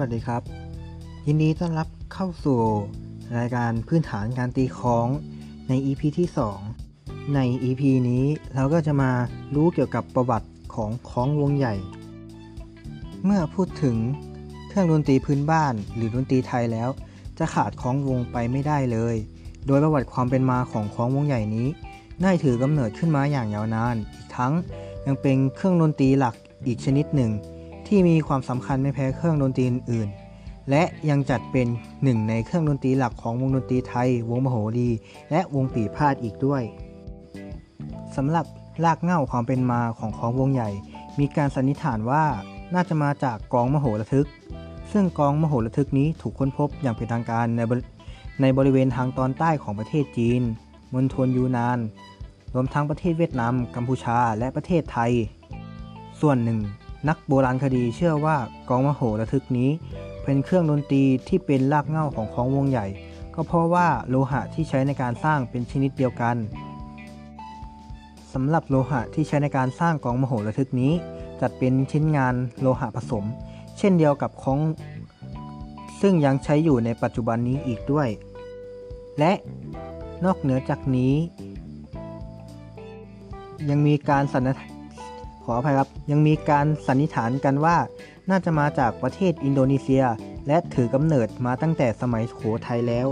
วัสดีครับ ยินดีต้อนรับเข้าสู่รายการพื้นฐานการตีคองใน EP ที่ 2 ใน EP นี้เราก็จะมารู้เกี่ยวกับประวัติของคองวงใหญ่ เมื่อพูดถึงเครื่องดนตรีพื้นบ้าน หรือดนตรีไทยแล้ว จะขาดคองวงไปไม่ได้เลย โดยประวัติความเป็นมาของคองวงใหญ่นี้ ได้ถือกำเนิดขึ้นมาอย่างยาวนาน อีกทั้งยังเป็นเครื่องดนตรีหลักอีกชนิดหนึ่ง ที่มีความสำคัญไม่แพ้เครื่องดนตรีอื่น และยังจัดเป็นหนึ่งในเครื่องดนตรีหลักของวงดนตรีไทย วงมโหรี และวงปีพาดอีกด้วยสำหรับรากเหง้าความเป็นมาของของวงใหญ่ มีการสันนิษฐานว่าน่าจะมาจากกองมโหระทึก ซึ่งกองมโหระทึกนี้ถูกค้นพบอย่างเป็นทางการในบรในบริเวณทางตอนใต้ของประเทศจีนมณฑลยูนาน รวมทั้งประเทศเวียดนาม กัมพูชา และประเทศไทย ส่วนหนึ่ง นักโบราณคดีเชื่อว่ากองมโหระทึกนี้ เป็นเครื่องดนตรีที่เป็นรากเหง้าของของวงใหญ่ ก็เพราะว่าโลหะที่ใช้ในการสร้างเป็นชนิดเดียวกันสำหรับโลหะที่ใช้ในการสร้างกองมโหระทึกนี้ จัดเป็นชิ้นงานโลหะผสม เช่นเดียวกับของ ซึ่งยังใช้อยู่ในปัจจุบันนี้อีกด้วย และนอกเหนือจากนี้ ยังมีการสันนิษฐาน ขออภัยครับ ยังมีการสันนิษฐานกันว่า น่าจะมาจากประเทศอินโดนีเซีย และถือกำเนิดมาตั้งแต่สมัยสุโขทัยแล้ว